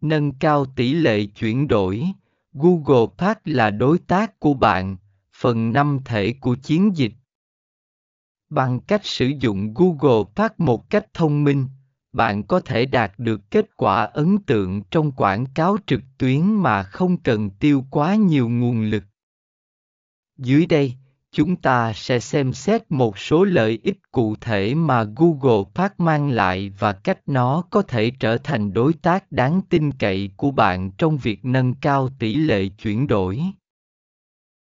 Nâng cao tỷ lệ chuyển đổi. Google Pack là đối tác của bạn, phần năm thể của chiến dịch. Bằng cách sử dụng Google Pack một cách thông minh, bạn có thể đạt được kết quả ấn tượng trong quảng cáo trực tuyến mà không cần tiêu quá nhiều nguồn lực. Dưới đây, chúng ta sẽ xem xét một số lợi ích cụ thể mà Google Park mang lại và cách nó có thể trở thành đối tác đáng tin cậy của bạn trong việc nâng cao tỷ lệ chuyển đổi.